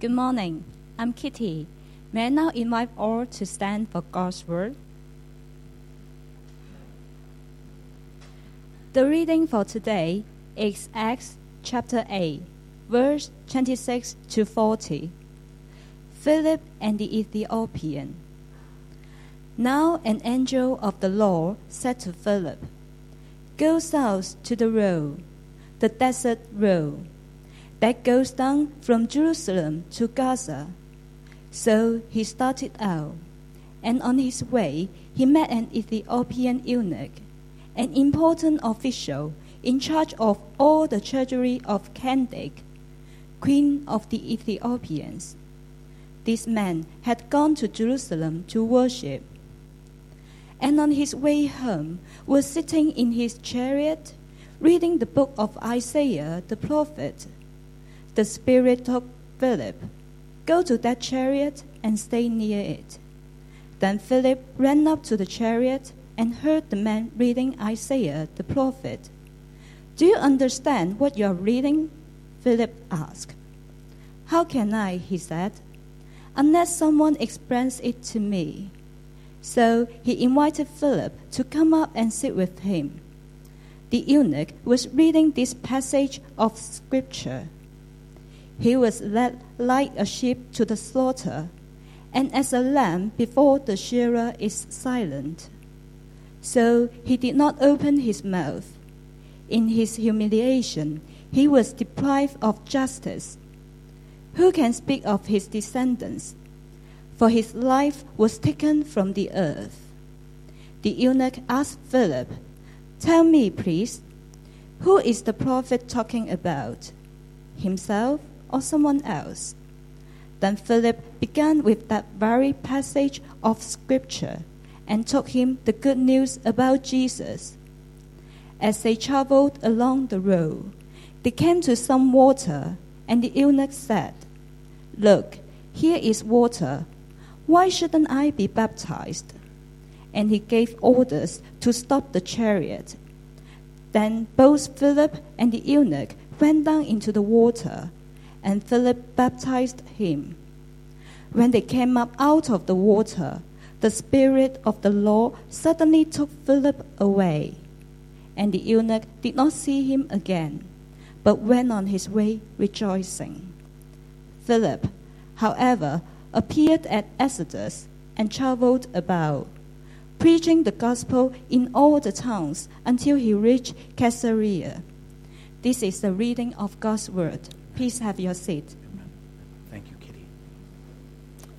Good morning. I'm Kitty. May I now invite all to stand for God's word? The reading for today is Acts chapter 8, verse 26 to 40. Philip and the Ethiopian. Now an angel of the Lord said to Philip, Go south to the road, the desert road, that goes down from Jerusalem to Gaza. So he started out, and on his way he met an Ethiopian eunuch an important official in charge of all the treasury of Candace, queen of the Ethiopians. This man had gone to Jerusalem to worship, and on his way home was sitting in his chariot, reading the book of Isaiah the prophet. The Spirit told Philip, Go to that chariot and stay near it. Then Philip ran up to the chariot and heard the man reading Isaiah the prophet. Do you understand what you are reading? Philip asked. How can I, he said, unless someone explains it to me? So he invited Philip to come up and sit with him. The eunuch was reading this passage of scripture. He was led like a sheep to the slaughter, and as a lamb before the shearer is silent so he did not open his mouth. In his humiliation, he was deprived of justice. Who can speak of his descendants? For his life was taken from the earth. The eunuch asked Philip, Tell me, please, who is the prophet talking about? Himself or someone else? Then Philip began with that very passage of Scripture and told him the good news about Jesus. As they traveled along the road, they came to some water, and the eunuch said, Look, here is water. Why shouldn't I be baptized? And he gave orders to stop the chariot. Then both Philip and the eunuch went down into the water, and Philip baptized him. When they came up out of the water, the Spirit of the Lord suddenly took Philip away, and the eunuch did not see him again, but went on his way rejoicing. Philip, however, appeared at Azotus and traveled about, preaching the gospel in all the towns until he reached Caesarea. This is the reading of God's word. Please have your seat. Amen. Thank you, Kitty.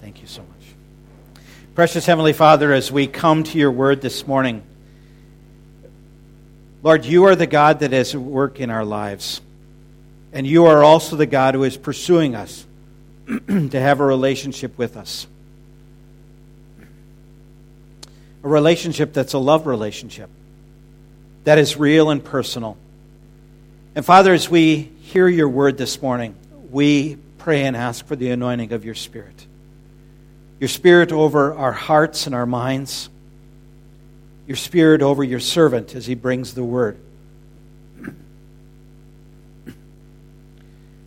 Thank you so much. Precious Heavenly Father, as we come to your word this morning, Lord, you are the God that is at work in our lives. And you are also the God who is pursuing us to have a relationship with us. A relationship that's a love relationship, that is real and personal. And Father, as we hear your word this morning, we pray and ask for the anointing of your Spirit your Spirit over our hearts and our minds, your Spirit over your servant as he brings the word.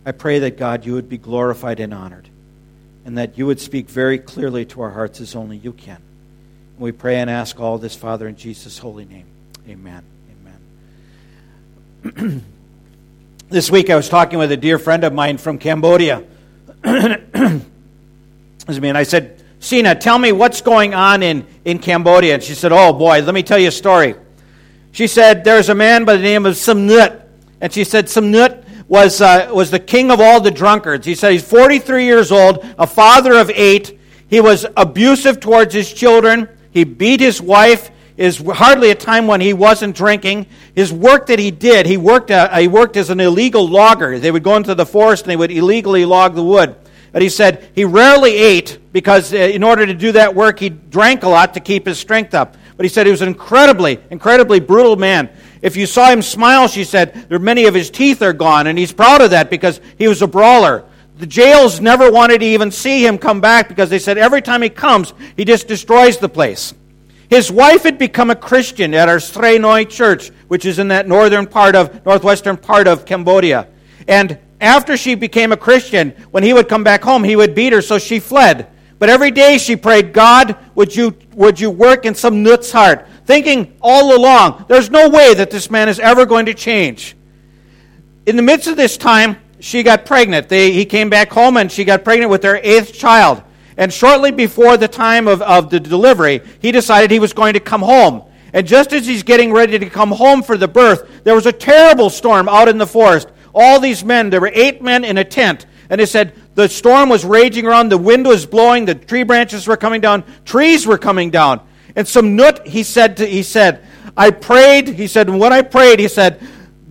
I pray that, God, you would be glorified and honored, and that you would speak very clearly to our hearts as only you can. And we pray and ask all this, Father, in Jesus' holy name. Amen. Amen. this week I was talking with a dear friend of mine from Cambodia. I mean, I said, Sina, tell me what's going on in, in Cambodia. And she said, Oh boy, let me tell you a story. She said, There's a man by the name of Samnut. And she said, Samnut was, uh, was the king of all the drunkards. He said he's 43 years old, a father of eight. He was abusive towards his children. He beat his wife. Is hardly a time when he wasn't drinking. His work that he did, he worked, uh, he worked as an illegal logger. They would go into the forest and they would illegally log the wood. But he said he rarely ate because uh, in order to do that work, he drank a lot to keep his strength up. But he said he was an incredibly, incredibly brutal man. If you saw him smile, she said, there many of his teeth are gone, and he's proud of that because he was a brawler. The jails never wanted to even see him come back because they said every time he comes, he just destroys the place. His wife had become a Christian at our Srei Noi church, which is in that northern part of, northwestern part of Cambodia. And after she became a Christian, when he would come back home, he would beat her, so she fled. But every day she prayed, God, would you, would you work in Samnut's heart? Thinking all along, there's no way that this man is ever going to change. In the midst of this time, she got pregnant. They, he came back home and she got pregnant with their eighth child. And shortly before the time of, of the delivery, he decided he was going to come home. And just as he's getting ready to come home for the birth, there was a terrible storm out in the forest. All these men, there were eight men in a tent. And they said the storm was raging around, the wind was blowing, the tree branches were coming down, trees were coming down. And Samnut, he said, to, he said, I prayed, he said, when I prayed, he said,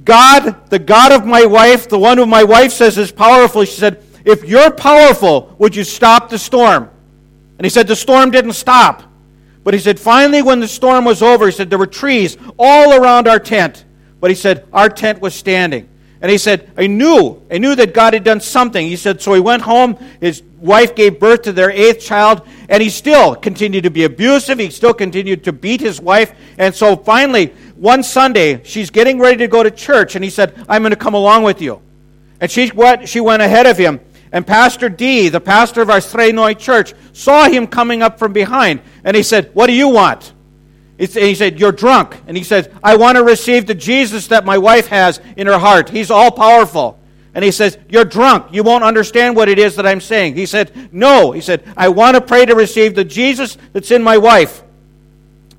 God, the God of my wife, the one who my wife says is powerful, she said, if you're powerful, would you stop the storm? And he said, The storm didn't stop. But he said, finally, when the storm was over, he said, there were trees all around our tent. But he said, our tent was standing. And he said, I knew, I knew that God had done something. He said, so he went home. His wife gave birth to their eighth child, and he still continued to be abusive. He still continued to beat his wife. And so finally, one Sunday, she's getting ready to go to church, and he said, I'm going to come along with you. And she went, she went ahead of him. And Pastor D, the pastor of our Srei Noi church, saw him coming up from behind. And he said, What do you want? He said, You're drunk. And he says, I want to receive the Jesus that my wife has in her heart. He's all powerful. And he says, You're drunk. You won't understand what it is that I'm saying. He said, No. He said, I want to pray to receive the Jesus that's in my wife.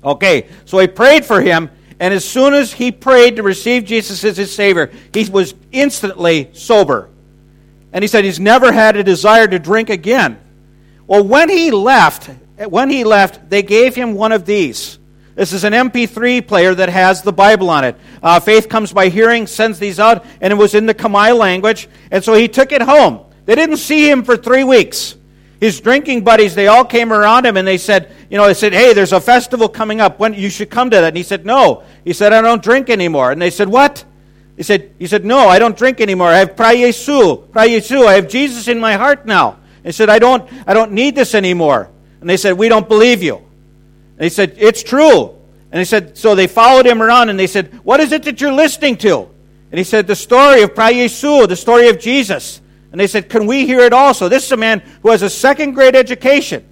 Okay, so he prayed for him. And as soon as he prayed to receive Jesus as his Savior, he was instantly sober. And he said he's never had a desire to drink again. Well, when he left, when he left, they gave him one of these. This is an MP3 player that has the Bible on it. Uh, Faith comes by hearing, sends these out, and it was in the Khmer language. And so he took it home. They didn't see him for three weeks. His drinking buddies, they all came around him and they said, you know, they said, hey, there's a festival coming up. When you should come to that. And he said, no. He said, I don't drink anymore. And they said, what? He said, he said, No, I don't drink anymore. I have Prayesu. Prayesu. I have Jesus in my heart now. He said, I don't, I don't need this anymore. And they said, We don't believe you. And he said, It's true. And he said, So they followed him around and they said, What is it that you're listening to? And he said, The story of Prayesu, the story of Jesus. And they said, Can we hear it also? This is a man who has a second grade education.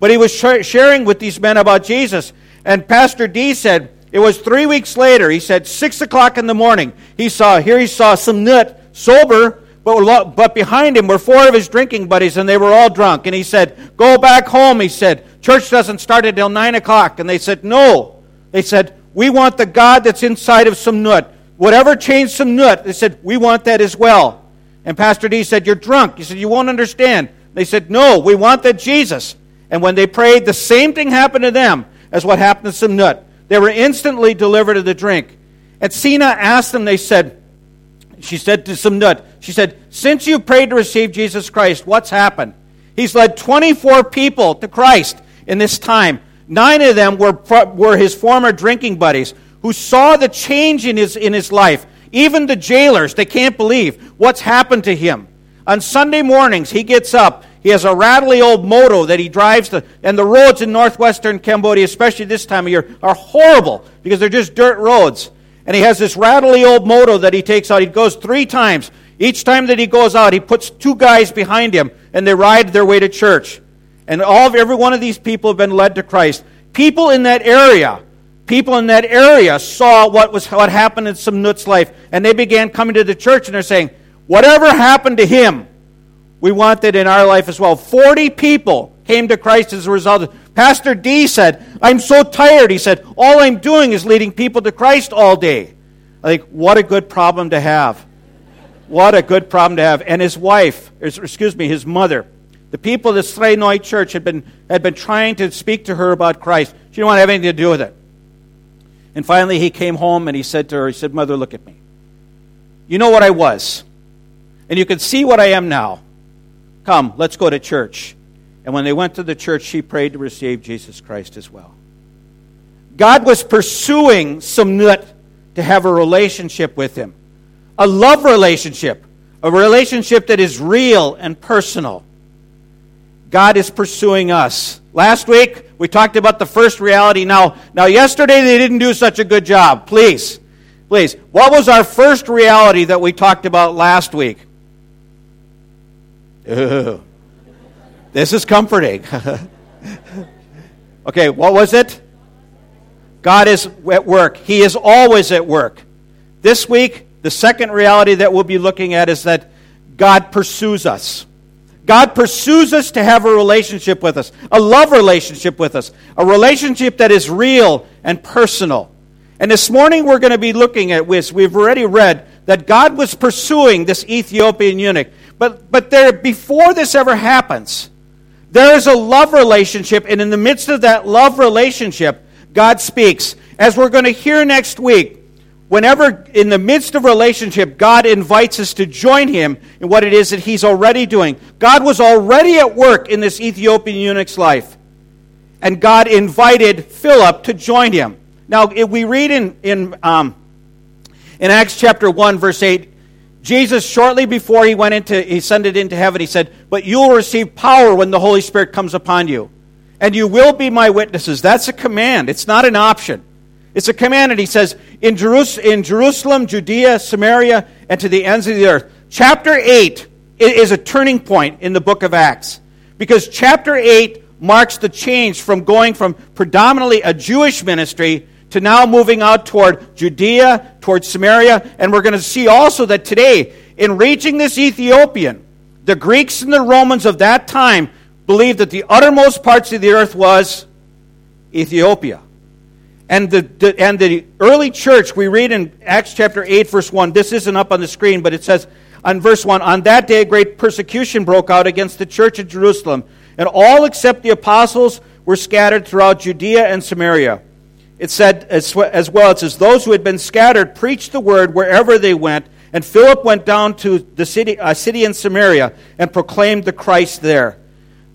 But he was sharing with these men about Jesus. And Pastor D said, it was three weeks later. He said, six o'clock in the morning. He saw, here he saw Samnut, sober, but, but behind him were four of his drinking buddies, and they were all drunk. And he said, Go back home. He said, Church doesn't start until nine o'clock. And they said, No. They said, We want the God that's inside of Samnut. Whatever changed Samnut, they said, We want that as well. And Pastor D said, You're drunk. He said, You won't understand. They said, No, we want that Jesus. And when they prayed, the same thing happened to them as what happened to Samnut. They were instantly delivered of the drink. And Sina asked them, they said, she said to Samnut, she said, Since you prayed to receive Jesus Christ, what's happened? He's led 24 people to Christ in this time. Nine of them were, were his former drinking buddies who saw the change in his, in his life. Even the jailers, they can't believe what's happened to him. On Sunday mornings, he gets up he has a rattly old moto that he drives to, and the roads in northwestern Cambodia, especially this time of year, are horrible because they're just dirt roads. And he has this rattly old moto that he takes out. He goes three times. Each time that he goes out, he puts two guys behind him, and they ride their way to church. And all of, every one of these people have been led to Christ. People in that area, people in that area saw what was what happened in Samnut's life, and they began coming to the church, and they're saying, "Whatever happened to him, we want that in our life as well. 40 people came to Christ as a result. Pastor D said, I'm so tired. He said, All I'm doing is leading people to Christ all day. Think, what a good problem to have. What a good problem to have. And his wife, excuse me, his mother, the people of the Srei Noi church had been, had been trying to speak to her about Christ. She didn't want to have anything to do with it. And finally, he came home and he said to her, He said, Mother, look at me. You know what I was. And you can see what I am now. Come, let's go to church. And when they went to the church, she prayed to receive Jesus Christ as well. God was pursuing Samnut to have a relationship with him, a love relationship, a relationship that is real and personal. God is pursuing us. Last week, we talked about the first reality. Now, now yesterday they didn't do such a good job. Please, please. What was our first reality that we talked about last week? Ew. This is comforting. okay, what was it? God is at work. He is always at work. This week, the second reality that we'll be looking at is that God pursues us. God pursues us to have a relationship with us, a love relationship with us, a relationship that is real and personal. And this morning we're going to be looking at this. We've already read that God was pursuing this Ethiopian eunuch. But, but there, before this ever happens, there is a love relationship, and in the midst of that love relationship, God speaks. As we're going to hear next week, whenever in the midst of relationship, God invites us to join Him in what it is that He's already doing. God was already at work in this Ethiopian eunuch's life, and God invited Philip to join Him. Now, we read in, in, um, in Acts chapter 1, verse 8, Jesus, shortly before he went into, he ascended into heaven, he said, But you will receive power when the Holy Spirit comes upon you. And you will be my witnesses. That's a command. It's not an option. It's a command. And he says, in, Jerus- in Jerusalem, Judea, Samaria, and to the ends of the earth. Chapter 8 is a turning point in the book of Acts. Because chapter 8 marks the change from going from predominantly a Jewish ministry to now moving out toward Judea, toward Samaria. And we're going to see also that today, in reaching this Ethiopian, the Greeks and the Romans of that time believed that the uttermost parts of the earth was Ethiopia. And the, the, and the early church, we read in Acts chapter 8, verse 1, this isn't up on the screen, but it says on verse 1 On that day, a great persecution broke out against the church of Jerusalem, and all except the apostles were scattered throughout Judea and Samaria it said as, well, it says, Those who had been scattered preached the word wherever they went, and Philip went down to the city, a city in Samaria and proclaimed the Christ there.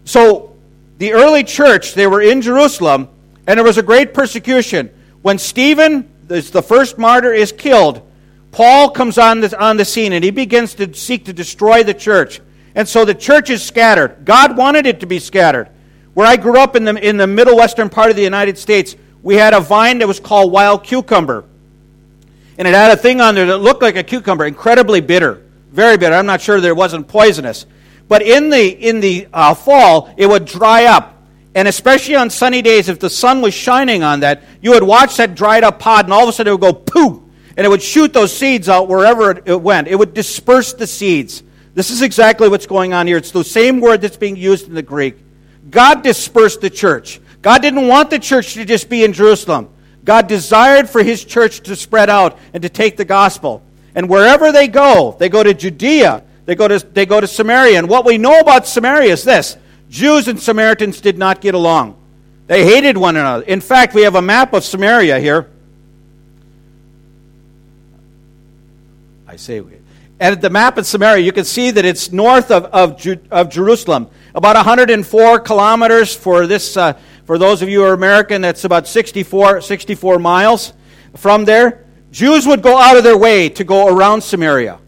So the early church, they were in Jerusalem, and there was a great persecution. When Stephen, the first martyr, is killed, Paul comes on the, on the scene and he begins to seek to destroy the church. And so the church is scattered. God wanted it to be scattered. Where I grew up in the, in the middle western part of the United States, we had a vine that was called wild cucumber. And it had a thing on there that looked like a cucumber, incredibly bitter. Very bitter. I'm not sure that it wasn't poisonous. But in the, in the uh, fall, it would dry up. And especially on sunny days, if the sun was shining on that, you would watch that dried up pod, and all of a sudden it would go poof, and it would shoot those seeds out wherever it, it went. It would disperse the seeds. This is exactly what's going on here. It's the same word that's being used in the Greek. God dispersed the church. God didn't want the church to just be in Jerusalem. God desired for his church to spread out and to take the gospel. And wherever they go, they go to Judea, they go to, they go to Samaria. And what we know about Samaria is this Jews and Samaritans did not get along. They hated one another. In fact, we have a map of Samaria here. I say, and the map of Samaria, you can see that it's north of, of, of Jerusalem, about 104 kilometers for this. Uh, for those of you who are American, that's about 64, 64 miles from there. Jews would go out of their way to go around Samaria.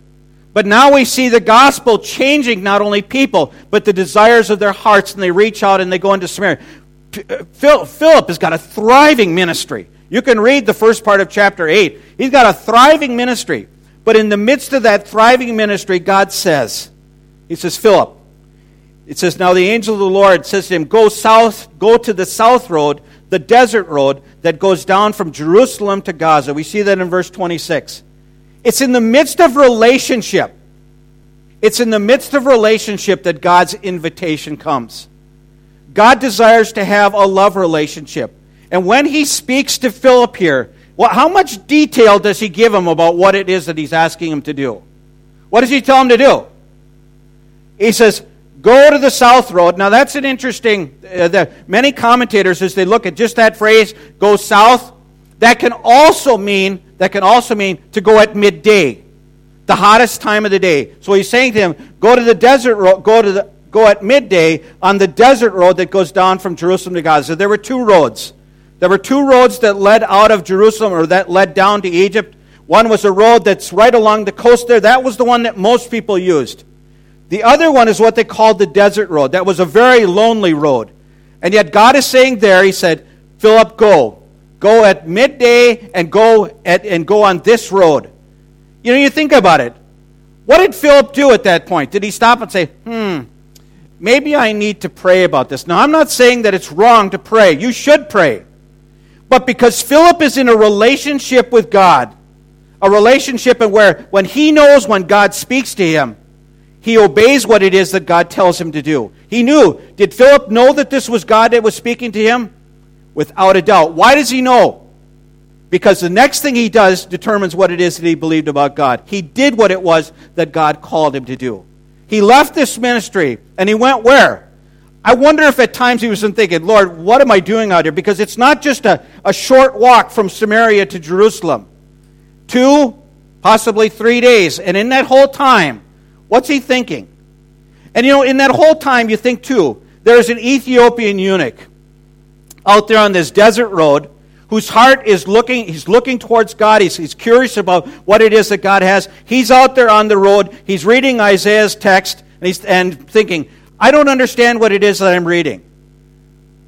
But now we see the gospel changing not only people, but the desires of their hearts, and they reach out and they go into Samaria. Uh, Philip has got a thriving ministry. You can read the first part of chapter 8. He's got a thriving ministry. But in the midst of that thriving ministry, God says, He says, Philip, it says, Now the angel of the Lord says to him, Go south, go to the south road, the desert road that goes down from Jerusalem to Gaza. We see that in verse 26. It's in the midst of relationship. It's in the midst of relationship that God's invitation comes. God desires to have a love relationship. And when he speaks to Philip here, well, how much detail does he give him about what it is that he's asking him to do? What does he tell him to do? He says, Go to the south road. Now, that's an interesting, uh, the, many commentators, as they look at just that phrase, go south, that can also mean, that can also mean to go at midday, the hottest time of the day. So he's saying to him, go to the desert road, go to the, go at midday on the desert road that goes down from Jerusalem to Gaza. There were two roads. There were two roads that led out of Jerusalem or that led down to Egypt. One was a road that's right along the coast there. That was the one that most people used. The other one is what they called the desert road. That was a very lonely road. And yet God is saying there, He said, Philip, go. Go at midday and go at, and go on this road. You know, you think about it. What did Philip do at that point? Did he stop and say, hmm, maybe I need to pray about this. Now, I'm not saying that it's wrong to pray. You should pray. But because Philip is in a relationship with God, a relationship in where when he knows when God speaks to him, he obeys what it is that God tells him to do. He knew. Did Philip know that this was God that was speaking to him? Without a doubt. Why does he know? Because the next thing he does determines what it is that he believed about God. He did what it was that God called him to do. He left this ministry and he went where? I wonder if at times he was thinking, Lord, what am I doing out here? Because it's not just a, a short walk from Samaria to Jerusalem. Two, possibly three days. And in that whole time, what's he thinking? And you know, in that whole time, you think too, there's an Ethiopian eunuch out there on this desert road whose heart is looking, he's looking towards God. He's, he's curious about what it is that God has. He's out there on the road. He's reading Isaiah's text and, he's, and thinking, I don't understand what it is that I'm reading.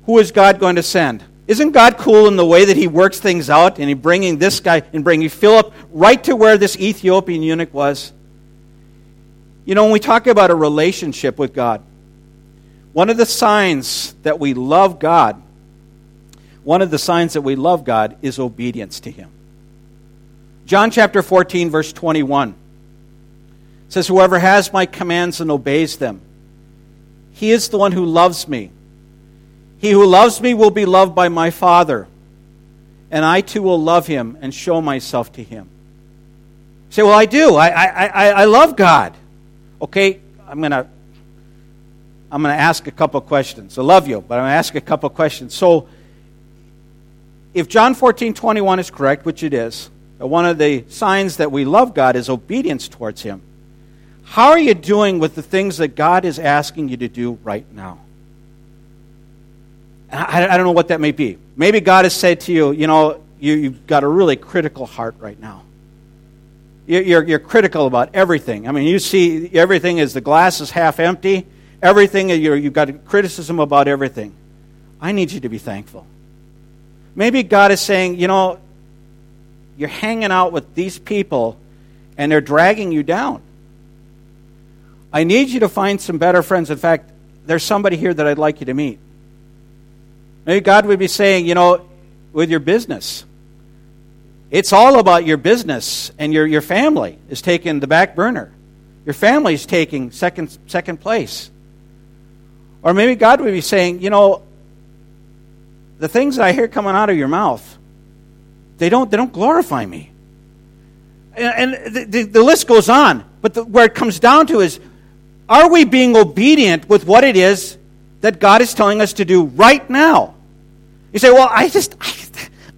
Who is God going to send? Isn't God cool in the way that he works things out and he bringing this guy and bringing Philip right to where this Ethiopian eunuch was? You know, when we talk about a relationship with God, one of the signs that we love God, one of the signs that we love God is obedience to him. John chapter 14 verse 21 says whoever has my commands and obeys them he is the one who loves me. He who loves me will be loved by my Father, and I too will love him and show myself to him. You say, well, I do. I, I, I, I love God. Okay, I'm going to I'm going to ask a couple questions. I love you, but I'm going to ask a couple questions. So, if John 14, 21 is correct, which it is, one of the signs that we love God is obedience towards Him. How are you doing with the things that God is asking you to do right now? I, I don't know what that may be. Maybe God has said to you, you know, you, have got a really critical heart right now. You're, you're critical about everything. I mean, you see everything as the glass is half empty. Everything, you've got criticism about everything. I need you to be thankful. Maybe God is saying, you know, you're hanging out with these people and they're dragging you down. I need you to find some better friends. In fact, there's somebody here that I'd like you to meet. Maybe God would be saying, you know, with your business, it's all about your business, and your, your family is taking the back burner. Your family is taking second, second place. Or maybe God would be saying, you know, the things that I hear coming out of your mouth, they don't, they don't glorify me. And, and the, the, the, list goes on. But the, where it comes down to is are we being obedient with what it is that God is telling us to do right now? You say, well, I just, I,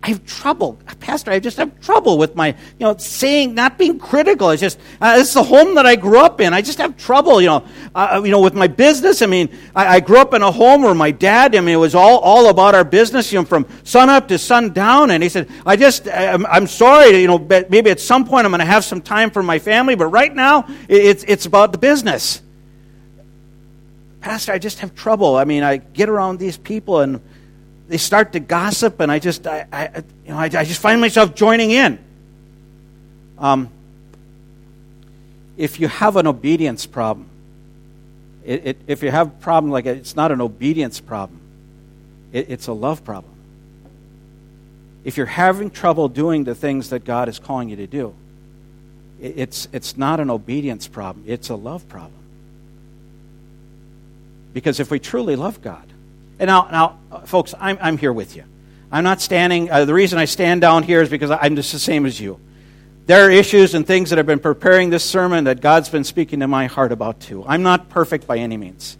I have trouble. Pastor, I just have trouble with my, you know, saying, not being critical. It's just, uh, this is the home that I grew up in. I just have trouble, you know, uh, uh, you know, with my business. I mean, I, I, grew up in a home where my dad, I mean, it was all, all about our business, you know, from sun up to sun down. And he said, I just, I'm, I'm sorry, you know, maybe at some point I'm going to have some time for my family, but right now it's, it's about the business. Pastor, I just have trouble. I mean, I get around these people and they start to gossip, and I just, I, I you know, I, I, just find myself joining in. Um, if you have an obedience problem, it, it, if you have a problem like it, it's not an obedience problem, it, it's a love problem. If you're having trouble doing the things that God is calling you to do, it's, it's not an obedience problem, it's a love problem. Because if we truly love God, and now, now folks, I'm, I'm here with you. I'm not standing, uh, the reason I stand down here is because I'm just the same as you. There are issues and things that have been preparing this sermon that God's been speaking to my heart about too. I'm not perfect by any means.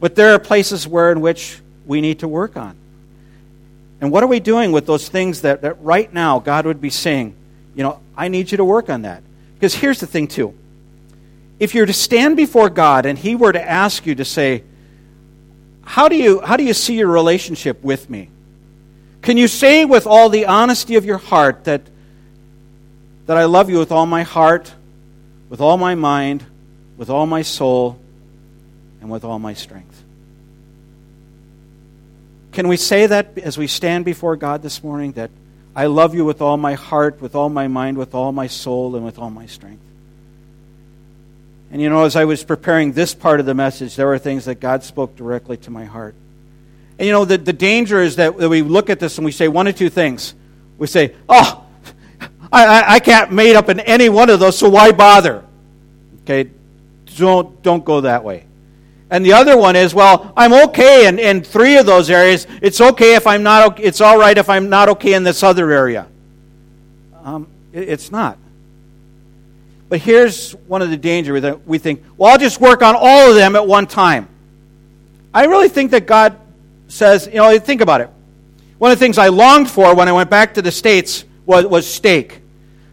But there are places where in which we need to work on. And what are we doing with those things that, that right now God would be saying, you know, I need you to work on that? Because here's the thing, too if you're to stand before God and He were to ask you to say, how do you, how do you see your relationship with me? Can you say with all the honesty of your heart that, that I love you with all my heart, with all my mind, with all my soul, and with all my strength? Can we say that as we stand before God this morning that I love you with all my heart, with all my mind, with all my soul, and with all my strength? And you know, as I was preparing this part of the message, there were things that God spoke directly to my heart. And you know, the, the danger is that we look at this and we say one of two things. We say, oh, I, I, can't made up in any one of those, so why bother? Okay, don't, don't go that way. And the other one is, well, I'm okay in, in three of those areas. It's okay if I'm not, it's all right if I'm not okay in this other area. Um, it, it's not. But here's one of the dangers that we think, well, I'll just work on all of them at one time. I really think that God says, you know, think about it. One of the things I longed for when I went back to the States was, was steak.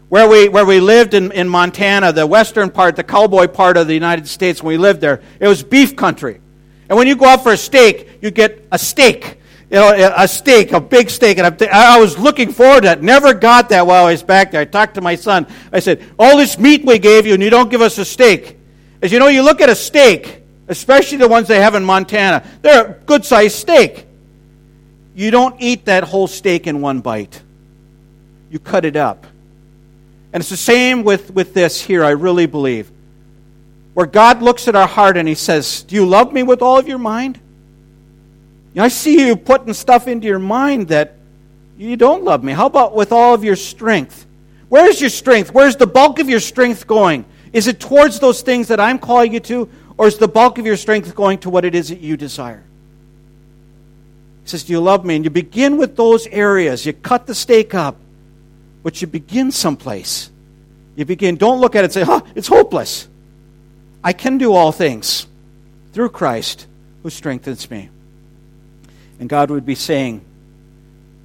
Where we, where we lived in, in Montana, the western part, the cowboy part of the United States, when we lived there, it was beef country. And when you go out for a steak, you get a steak. You know, a steak, a big steak. And I was looking forward to it. Never got that while I was back there. I talked to my son. I said, All this meat we gave you, and you don't give us a steak. As you know, you look at a steak, especially the ones they have in Montana, they're a good sized steak. You don't eat that whole steak in one bite, you cut it up. And it's the same with, with this here, I really believe. Where God looks at our heart and He says, Do you love me with all of your mind? You know, I see you putting stuff into your mind that you don't love me. How about with all of your strength? Where's your strength? Where's the bulk of your strength going? Is it towards those things that I'm calling you to, or is the bulk of your strength going to what it is that you desire? He says, Do you love me? And you begin with those areas. You cut the steak up but you begin someplace. You begin, don't look at it and say, huh, it's hopeless. I can do all things through Christ who strengthens me. And God would be saying,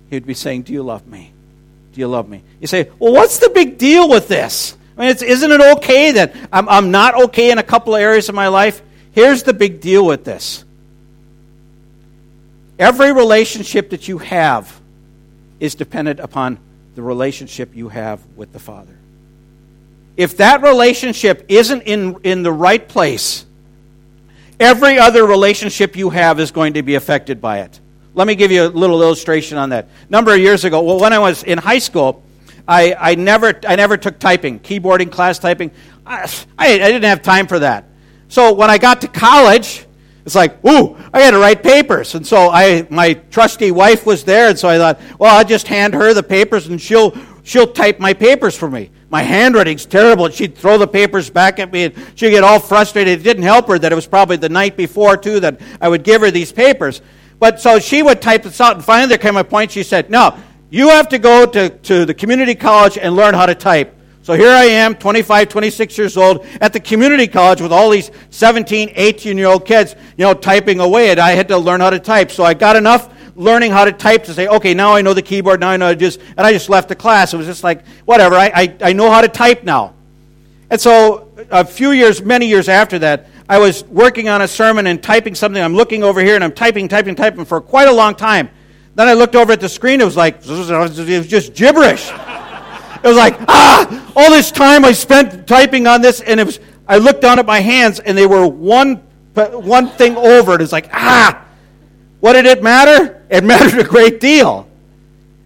He would be saying, Do you love me? Do you love me? You say, Well, what's the big deal with this? I mean, isn't it okay that I'm, I'm not okay in a couple of areas of my life? Here's the big deal with this every relationship that you have is dependent upon the relationship you have with the Father. If that relationship isn't in, in the right place, every other relationship you have is going to be affected by it. Let me give you a little illustration on that. A number of years ago, well, when I was in high school, I, I, never, I never took typing, keyboarding class typing. I, I, I didn't have time for that. So when I got to college, it's like, ooh, I got to write papers. And so I, my trusty wife was there, and so I thought, well, I'll just hand her the papers and she'll, she'll type my papers for me. My handwriting's terrible. And she'd throw the papers back at me and she'd get all frustrated. It didn't help her that it was probably the night before, too, that I would give her these papers. But so she would type this out, and finally there came a point she said, no, you have to go to, to the community college and learn how to type. So here I am, 25, 26 years old, at the community college with all these 17, 18 year old kids, you know, typing away. And I had to learn how to type. So I got enough learning how to type to say, okay, now I know the keyboard, now I know how to just, and I just left the class. It was just like, whatever, I, I, I know how to type now. And so a few years, many years after that, I was working on a sermon and typing something. I'm looking over here and I'm typing, typing, typing for quite a long time. Then I looked over at the screen. It was like, it was just gibberish. It was like, ah, all this time I spent typing on this, and it was, I looked down at my hands, and they were one, one thing over. And it's like, ah, what did it matter? It mattered a great deal.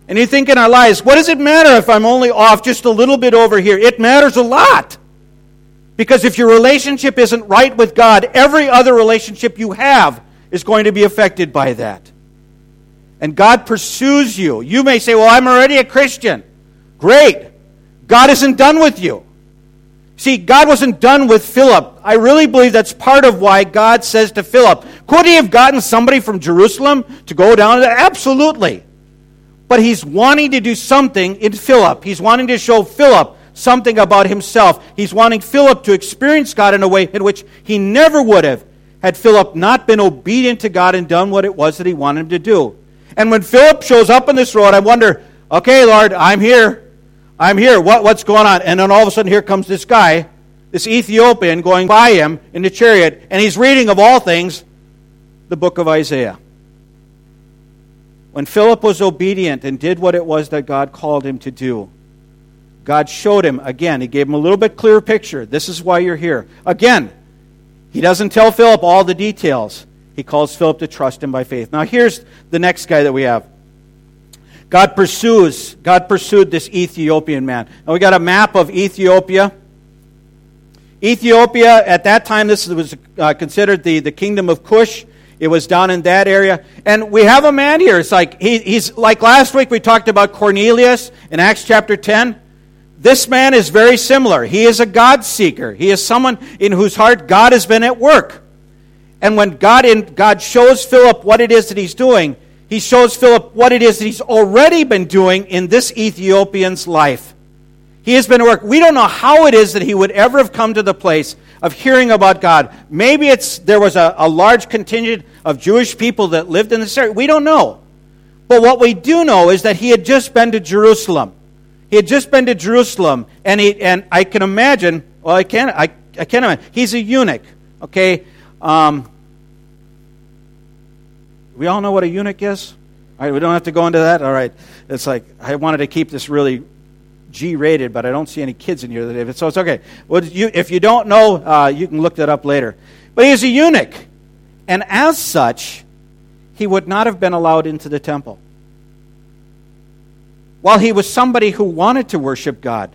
And you think in our lives, what does it matter if I'm only off just a little bit over here? It matters a lot. Because if your relationship isn't right with God, every other relationship you have is going to be affected by that. And God pursues you. You may say, Well, I'm already a Christian. Great. God isn't done with you. See, God wasn't done with Philip. I really believe that's part of why God says to Philip, could he have gotten somebody from Jerusalem to go down? Absolutely. But he's wanting to do something in Philip. He's wanting to show Philip something about himself. He's wanting Philip to experience God in a way in which he never would have had Philip not been obedient to God and done what it was that he wanted him to do. And when Philip shows up on this road, I wonder, okay, Lord, I'm here. I'm here. What, what's going on? And then all of a sudden, here comes this guy, this Ethiopian, going by him in the chariot, and he's reading, of all things, the book of Isaiah. When Philip was obedient and did what it was that God called him to do, God showed him again. He gave him a little bit clearer picture. This is why you're here. Again, he doesn't tell Philip all the details. He calls Philip to trust him by faith. Now, here's the next guy that we have God pursues, God pursued this Ethiopian man. Now we got a map of Ethiopia. Ethiopia, at that time, this was uh, considered the, the kingdom of Cush. It was down in that area. And we have a man here. It's like, he, he's like last week we talked about Cornelius in Acts chapter 10. This man is very similar. He is a God seeker. He is someone in whose heart God has been at work. And when God, in, God shows Philip what it is that he's doing, he shows Philip what it is that he's already been doing in this Ethiopian's life. He has been at work. We don't know how it is that he would ever have come to the place of hearing about God. Maybe it's there was a, a large contingent of Jewish people that lived in this area. We don't know. But what we do know is that he had just been to Jerusalem. He had just been to Jerusalem, and, he, and I can imagine, well, I can't, I, I can't imagine. He's a eunuch, okay? Um, we all know what a eunuch is? All right, we don't have to go into that? All right. It's like, I wanted to keep this really G rated, but I don't see any kids in here, that so it's okay. Well, you, if you don't know, uh, you can look that up later. But he's a eunuch, and as such, he would not have been allowed into the temple. While he was somebody who wanted to worship God,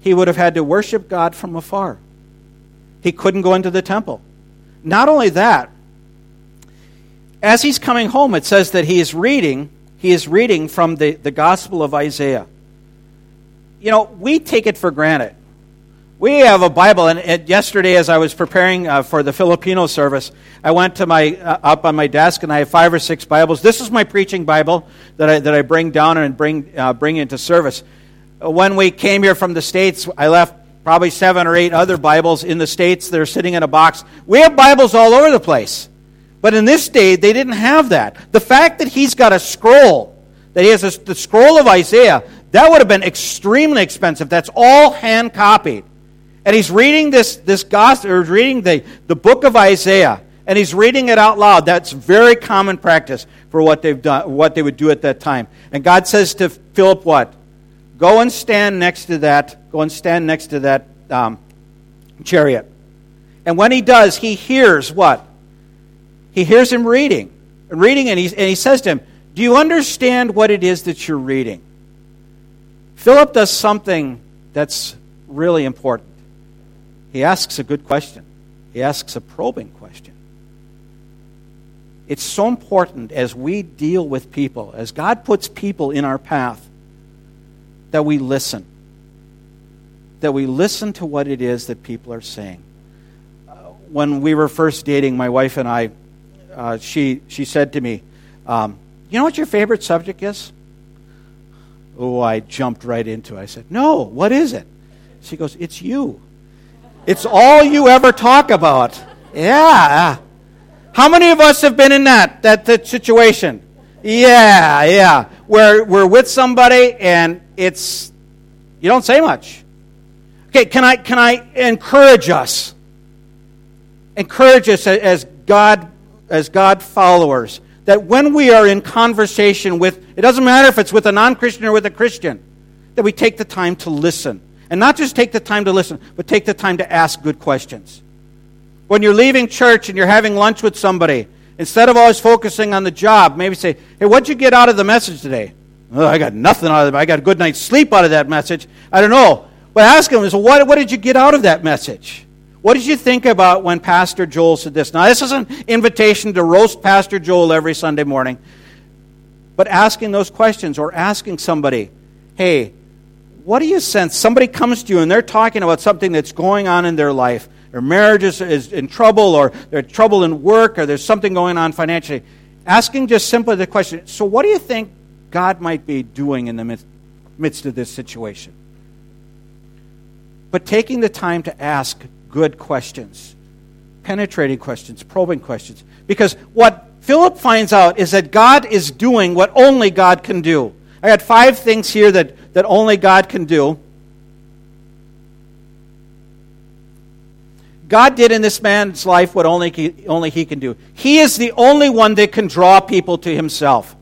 he would have had to worship God from afar. He couldn't go into the temple. Not only that, as he's coming home, it says that he is reading, he is reading from the, the Gospel of Isaiah. You know, we take it for granted. We have a Bible, and, yesterday, as I was preparing uh, for the Filipino service, I went to my uh, up on my desk, and I have five or six Bibles. This is my preaching Bible that I that I bring down and bring uh, bring into service. When we came here from the states, I left probably seven or eight other Bibles in the states. They're sitting in a box. We have Bibles all over the place, but in this day, they didn't have that. The fact that he's got a scroll, that he has a, the scroll of Isaiah, that would have been extremely expensive. That's all hand copied. And he's reading this, this gospel, or reading the, the book of Isaiah, and he's reading it out loud. That's very common practice for what they've done, what they would do at that time. And God says to Philip, what? Go and stand next to that, go and stand next to that um, chariot. And when he does, he hears what? He hears him reading. Reading, and, he's, and he says to him, Do you understand what it is that you're reading? Philip does something that's really important. He asks a good question, he asks a probing question. It's so important as we deal with people, as God puts people in our path, that we listen. That we listen to what it is that people are saying. Uh, when we were first dating, my wife and I, uh, she, she said to me, um, You know what your favorite subject is? Oh, I jumped right into it. I said, No, what is it? She goes, It's you. It's all you ever talk about. Yeah. How many of us have been in that, that, that situation? Yeah, yeah. Where we're with somebody and it's, you don't say much. Okay, can I, can I encourage us? Encourage us as God, as God followers that when we are in conversation with, it doesn't matter if it's with a non Christian or with a Christian, that we take the time to listen and not just take the time to listen, but take the time to ask good questions. When you're leaving church and you're having lunch with somebody, instead of always focusing on the job, maybe say, Hey, what'd you get out of the message today? Oh, I got nothing out of it. I got a good night's sleep out of that message. I don't know. But ask them, so what, what did you get out of that message? What did you think about when Pastor Joel said this? Now, this is an invitation to roast Pastor Joel every Sunday morning. But asking those questions or asking somebody, hey, what do you sense? Somebody comes to you and they're talking about something that's going on in their life. Their marriage is, is in trouble, or there's trouble in work, or there's something going on financially. Asking just simply the question so, what do you think God might be doing in the midst of this situation? But taking the time to ask good questions, penetrating questions, probing questions. Because what Philip finds out is that God is doing what only God can do. I got five things here that that only God can do. God did in this man's life what only he, only he can do. He is the only one that can draw people to himself.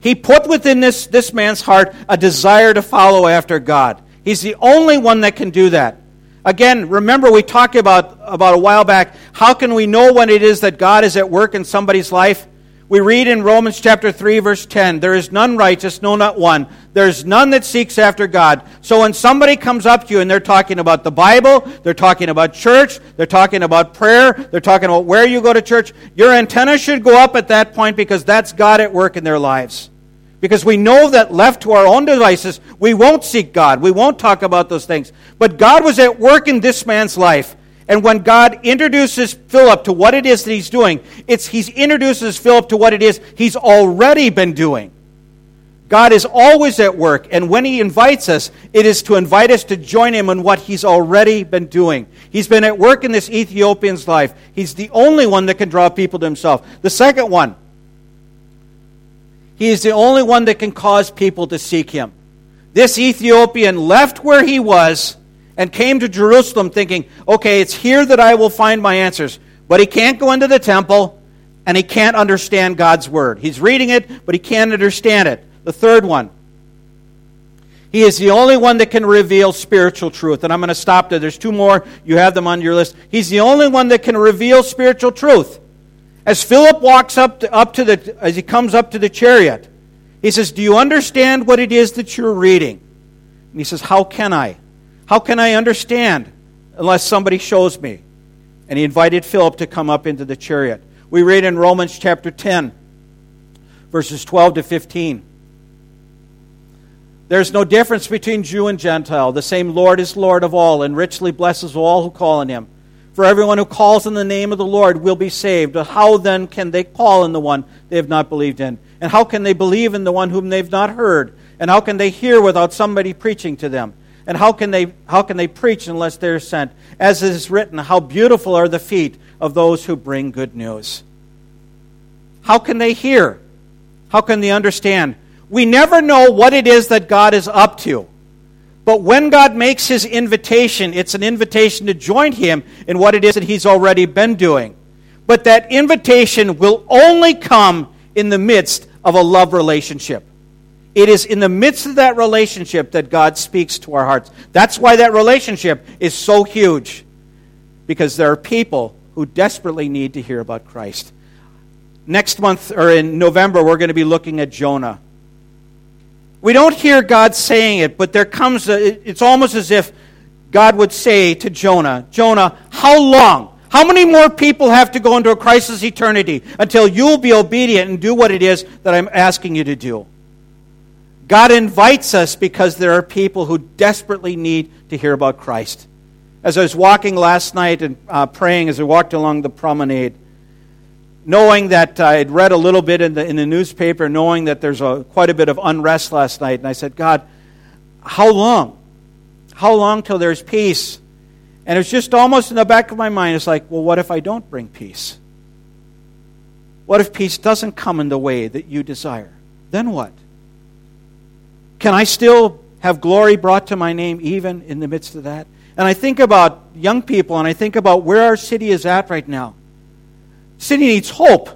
He put within this, this man's heart a desire to follow after God. He's the only one that can do that. Again, remember we talked about, about a while back how can we know when it is that God is at work in somebody's life? We read in Romans chapter 3 verse 10, there is none righteous, no not one. There's none that seeks after God. So when somebody comes up to you and they're talking about the Bible, they're talking about church, they're talking about prayer, they're talking about where you go to church, your antenna should go up at that point because that's God at work in their lives. Because we know that left to our own devices, we won't seek God. We won't talk about those things. But God was at work in this man's life. And when God introduces Philip to what it is that he's doing, it's he introduces Philip to what it is he's already been doing. God is always at work, and when he invites us, it is to invite us to join him in what he's already been doing. He's been at work in this Ethiopian's life. He's the only one that can draw people to himself. The second one, he is the only one that can cause people to seek him. This Ethiopian left where he was and came to Jerusalem thinking, okay, it's here that I will find my answers. But he can't go into the temple and he can't understand God's word. He's reading it, but he can't understand it. The third one, he is the only one that can reveal spiritual truth. And I'm going to stop there. There's two more. You have them on your list. He's the only one that can reveal spiritual truth. As Philip walks up to, up to the, as he comes up to the chariot, he says, Do you understand what it is that you're reading? And he says, How can I? How can I understand unless somebody shows me? And he invited Philip to come up into the chariot. We read in Romans chapter 10, verses 12 to 15. There's no difference between Jew and Gentile. The same Lord is Lord of all and richly blesses all who call on him. For everyone who calls in the name of the Lord will be saved. But how then can they call in the one they have not believed in? And how can they believe in the one whom they've not heard? And how can they hear without somebody preaching to them? And how can they, how can they preach unless they're sent? As it is written, how beautiful are the feet of those who bring good news. How can they hear? How can they understand? We never know what it is that God is up to. But when God makes his invitation, it's an invitation to join him in what it is that he's already been doing. But that invitation will only come in the midst of a love relationship. It is in the midst of that relationship that God speaks to our hearts. That's why that relationship is so huge. Because there are people who desperately need to hear about Christ. Next month, or in November, we're going to be looking at Jonah. We don't hear God saying it, but there comes a, it's almost as if God would say to Jonah, Jonah, how long? How many more people have to go into a crisis eternity until you'll be obedient and do what it is that I'm asking you to do? God invites us because there are people who desperately need to hear about Christ. As I was walking last night and uh, praying as I walked along the promenade, knowing that I had read a little bit in the, in the newspaper, knowing that there's a, quite a bit of unrest last night, and I said, God, how long? How long till there's peace? And it's just almost in the back of my mind, it's like, well, what if I don't bring peace? What if peace doesn't come in the way that you desire? Then what? Can I still have glory brought to my name even in the midst of that? And I think about young people and I think about where our city is at right now. City needs hope.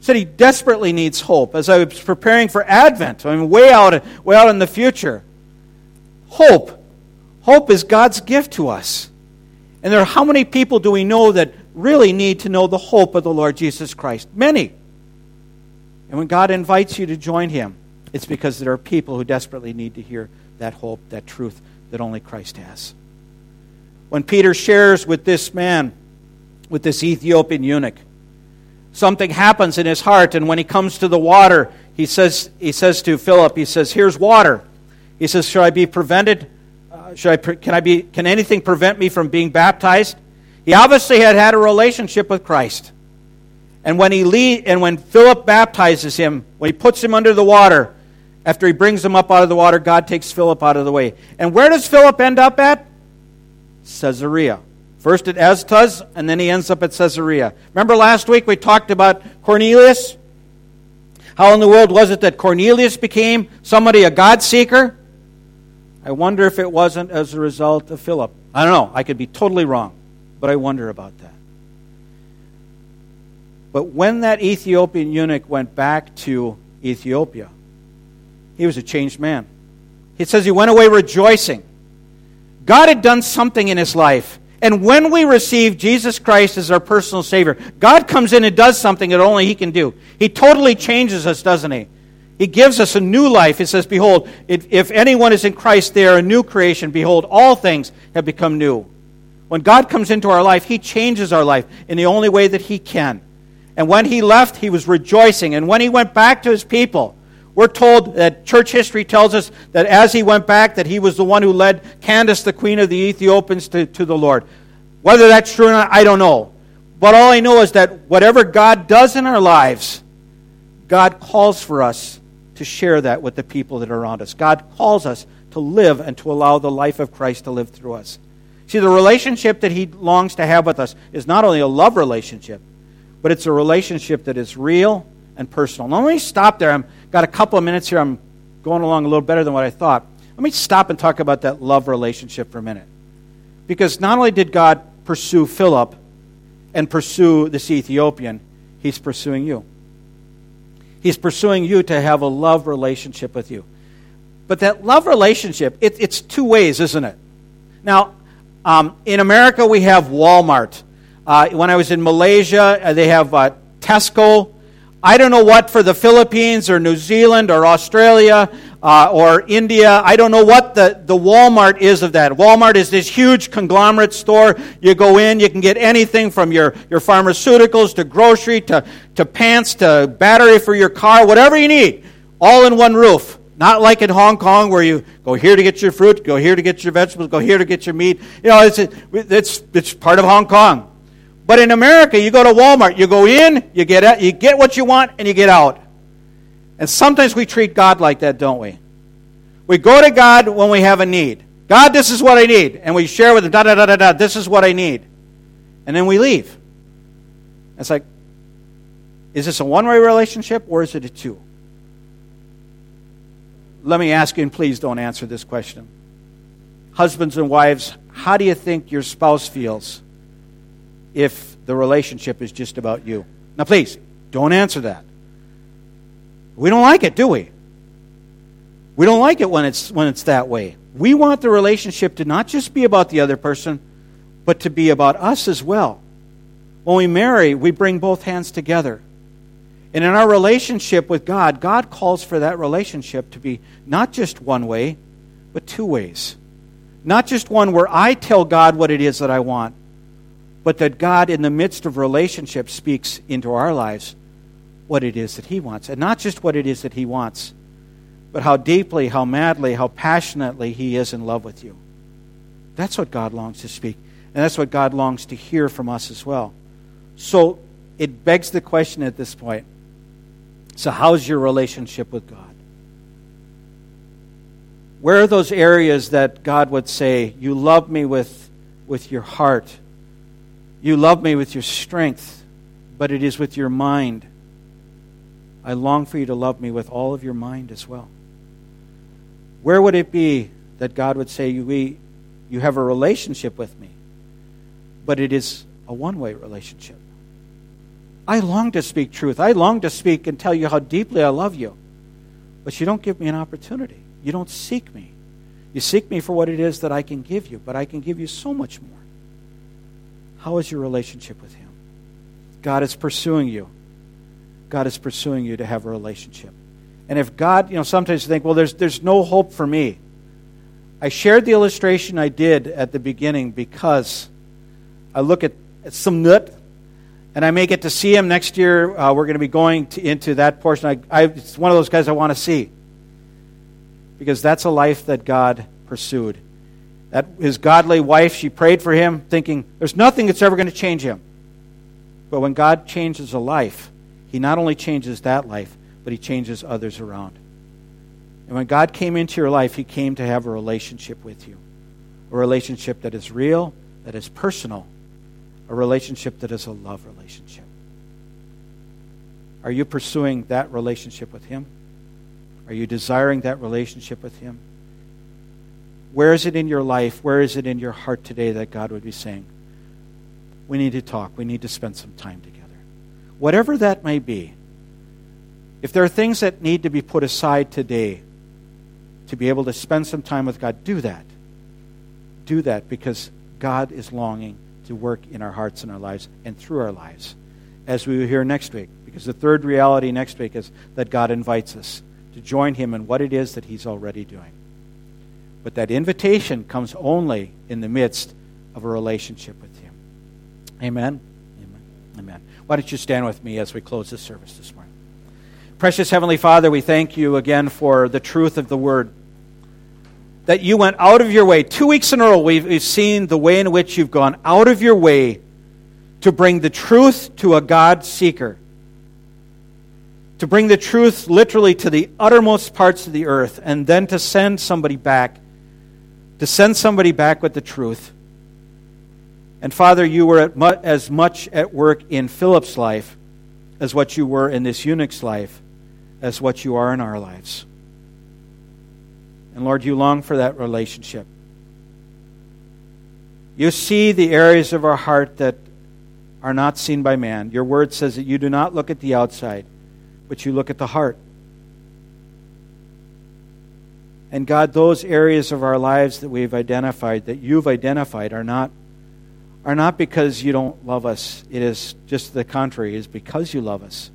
City desperately needs hope. As I was preparing for Advent, I mean, way out, way out in the future. Hope. Hope is God's gift to us. And there are how many people do we know that really need to know the hope of the Lord Jesus Christ? Many. And when God invites you to join Him, it's because there are people who desperately need to hear that hope, that truth that only Christ has. When Peter shares with this man, with this Ethiopian eunuch, something happens in his heart, and when he comes to the water, he says, he says to Philip, he says, Here's water. He says, Should I be prevented? Uh, should I, can, I be, can anything prevent me from being baptized? He obviously had had a relationship with Christ. And when, he lead, and when Philip baptizes him, when he puts him under the water, after he brings them up out of the water, God takes Philip out of the way. And where does Philip end up at? Caesarea. First at Azotus, and then he ends up at Caesarea. Remember last week we talked about Cornelius? How in the world was it that Cornelius became somebody, a God seeker? I wonder if it wasn't as a result of Philip. I don't know. I could be totally wrong, but I wonder about that. But when that Ethiopian eunuch went back to Ethiopia, he was a changed man. It says he went away rejoicing. God had done something in his life, And when we receive Jesus Christ as our personal Savior, God comes in and does something that only He can do. He totally changes us, doesn't He? He gives us a new life. He says, Behold, if anyone is in Christ, they are a new creation. Behold, all things have become new. When God comes into our life, He changes our life in the only way that He can. And when He left, He was rejoicing. And when He went back to His people, we're told that church history tells us that as he went back, that he was the one who led Candace, the queen of the Ethiopians, to, to the Lord. Whether that's true or not, I don't know. But all I know is that whatever God does in our lives, God calls for us to share that with the people that are around us. God calls us to live and to allow the life of Christ to live through us. See, the relationship that He longs to have with us is not only a love relationship, but it's a relationship that is real and personal. Now, let me stop there. I've got a couple of minutes here. I'm going along a little better than what I thought. Let me stop and talk about that love relationship for a minute. Because not only did God pursue Philip and pursue this Ethiopian, he's pursuing you. He's pursuing you to have a love relationship with you. But that love relationship, it, it's two ways, isn't it? Now, um, in America, we have Walmart. Uh, when I was in Malaysia, uh, they have uh, Tesco. I don't know what for the Philippines or New Zealand or Australia uh, or India. I don't know what the, the Walmart is of that. Walmart is this huge conglomerate store. You go in, you can get anything from your, your pharmaceuticals to grocery to, to pants to battery for your car, whatever you need, all in one roof. Not like in Hong Kong where you go here to get your fruit, go here to get your vegetables, go here to get your meat. You know, it's, it's, it's part of Hong Kong. But in America, you go to Walmart, you go in, you get, out, you get what you want, and you get out. And sometimes we treat God like that, don't we? We go to God when we have a need. God, this is what I need. And we share with him, da da da da da, this is what I need. And then we leave. It's like, is this a one way relationship or is it a two? Let me ask you, and please don't answer this question. Husbands and wives, how do you think your spouse feels if the relationship is just about you. Now, please, don't answer that. We don't like it, do we? We don't like it when it's, when it's that way. We want the relationship to not just be about the other person, but to be about us as well. When we marry, we bring both hands together. And in our relationship with God, God calls for that relationship to be not just one way, but two ways. Not just one where I tell God what it is that I want, but that God, in the midst of relationship, speaks into our lives what it is that He wants. And not just what it is that He wants, but how deeply, how madly, how passionately He is in love with you. That's what God longs to speak. And that's what God longs to hear from us as well. So it begs the question at this point so, how's your relationship with God? Where are those areas that God would say, You love me with, with your heart? You love me with your strength, but it is with your mind. I long for you to love me with all of your mind as well. Where would it be that God would say, You, you have a relationship with me, but it is a one way relationship? I long to speak truth. I long to speak and tell you how deeply I love you. But you don't give me an opportunity. You don't seek me. You seek me for what it is that I can give you, but I can give you so much more. How is your relationship with Him? God is pursuing you. God is pursuing you to have a relationship. And if God, you know, sometimes you think, well, there's, there's no hope for me. I shared the illustration I did at the beginning because I look at, at Samnut and I may get to see him next year. Uh, we're going to be going to, into that portion. I, I, it's one of those guys I want to see because that's a life that God pursued. That his godly wife, she prayed for him, thinking, there's nothing that's ever going to change him. But when God changes a life, he not only changes that life, but he changes others around. And when God came into your life, he came to have a relationship with you. A relationship that is real, that is personal, a relationship that is a love relationship. Are you pursuing that relationship with him? Are you desiring that relationship with him? Where is it in your life? Where is it in your heart today that God would be saying, we need to talk. We need to spend some time together. Whatever that may be, if there are things that need to be put aside today to be able to spend some time with God, do that. Do that because God is longing to work in our hearts and our lives and through our lives, as we will hear next week. Because the third reality next week is that God invites us to join Him in what it is that He's already doing. But that invitation comes only in the midst of a relationship with Him. Amen? Amen. Amen. Why don't you stand with me as we close this service this morning? Precious Heavenly Father, we thank you again for the truth of the Word. That you went out of your way. Two weeks in a row, we've, we've seen the way in which you've gone out of your way to bring the truth to a God seeker to bring the truth literally to the uttermost parts of the earth, and then to send somebody back, to send somebody back with the truth. And Father, you were mu- as much at work in Philip's life as what you were in this eunuch's life, as what you are in our lives. And Lord, you long for that relationship. You see the areas of our heart that are not seen by man. Your word says that you do not look at the outside but you look at the heart. And God, those areas of our lives that we've identified, that you've identified, are not, are not because you don't love us. It is just the contrary. It is because you love us.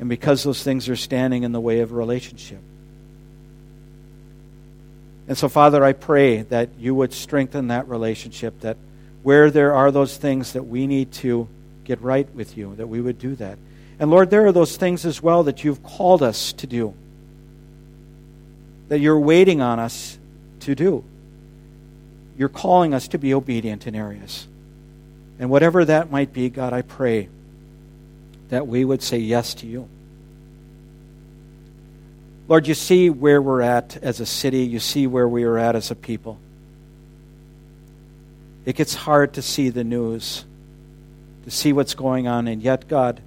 And because those things are standing in the way of relationship. And so, Father, I pray that you would strengthen that relationship, that where there are those things that we need to get right with you, that we would do that. And Lord, there are those things as well that you've called us to do, that you're waiting on us to do. You're calling us to be obedient in areas. And whatever that might be, God, I pray that we would say yes to you. Lord, you see where we're at as a city, you see where we are at as a people. It gets hard to see the news, to see what's going on, and yet, God,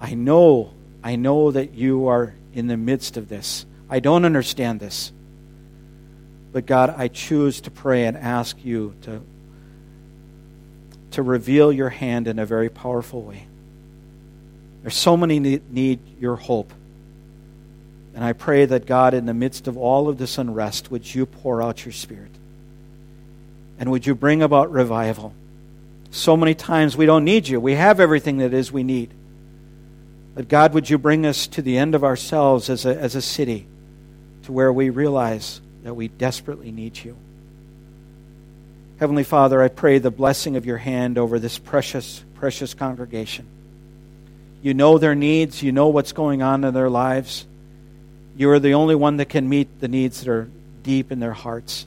I know, I know that you are in the midst of this. I don't understand this. But God, I choose to pray and ask you to, to reveal your hand in a very powerful way. There's so many need, need your hope. And I pray that God, in the midst of all of this unrest, would you pour out your Spirit? And would you bring about revival? So many times we don't need you. We have everything that is we need. But God, would you bring us to the end of ourselves as a, as a city to where we realize that we desperately need you? Heavenly Father, I pray the blessing of your hand over this precious, precious congregation. You know their needs, you know what's going on in their lives. You are the only one that can meet the needs that are deep in their hearts.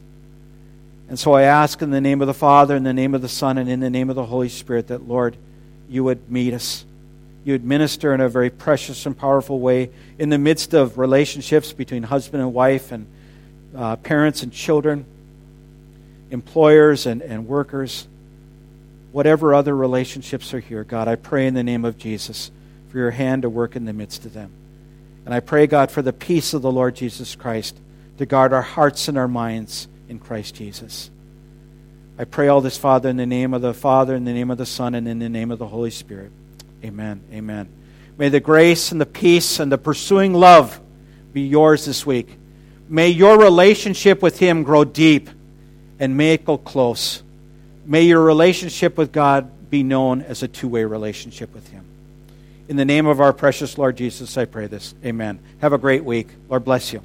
And so I ask in the name of the Father, in the name of the Son, and in the name of the Holy Spirit that, Lord, you would meet us you administer in a very precious and powerful way in the midst of relationships between husband and wife and uh, parents and children, employers and, and workers, whatever other relationships are here. God, I pray in the name of Jesus for your hand to work in the midst of them. And I pray, God, for the peace of the Lord Jesus Christ to guard our hearts and our minds in Christ Jesus. I pray all this, Father, in the name of the Father, in the name of the Son, and in the name of the Holy Spirit. Amen. Amen. May the grace and the peace and the pursuing love be yours this week. May your relationship with Him grow deep and may it go close. May your relationship with God be known as a two way relationship with Him. In the name of our precious Lord Jesus, I pray this. Amen. Have a great week. Lord bless you.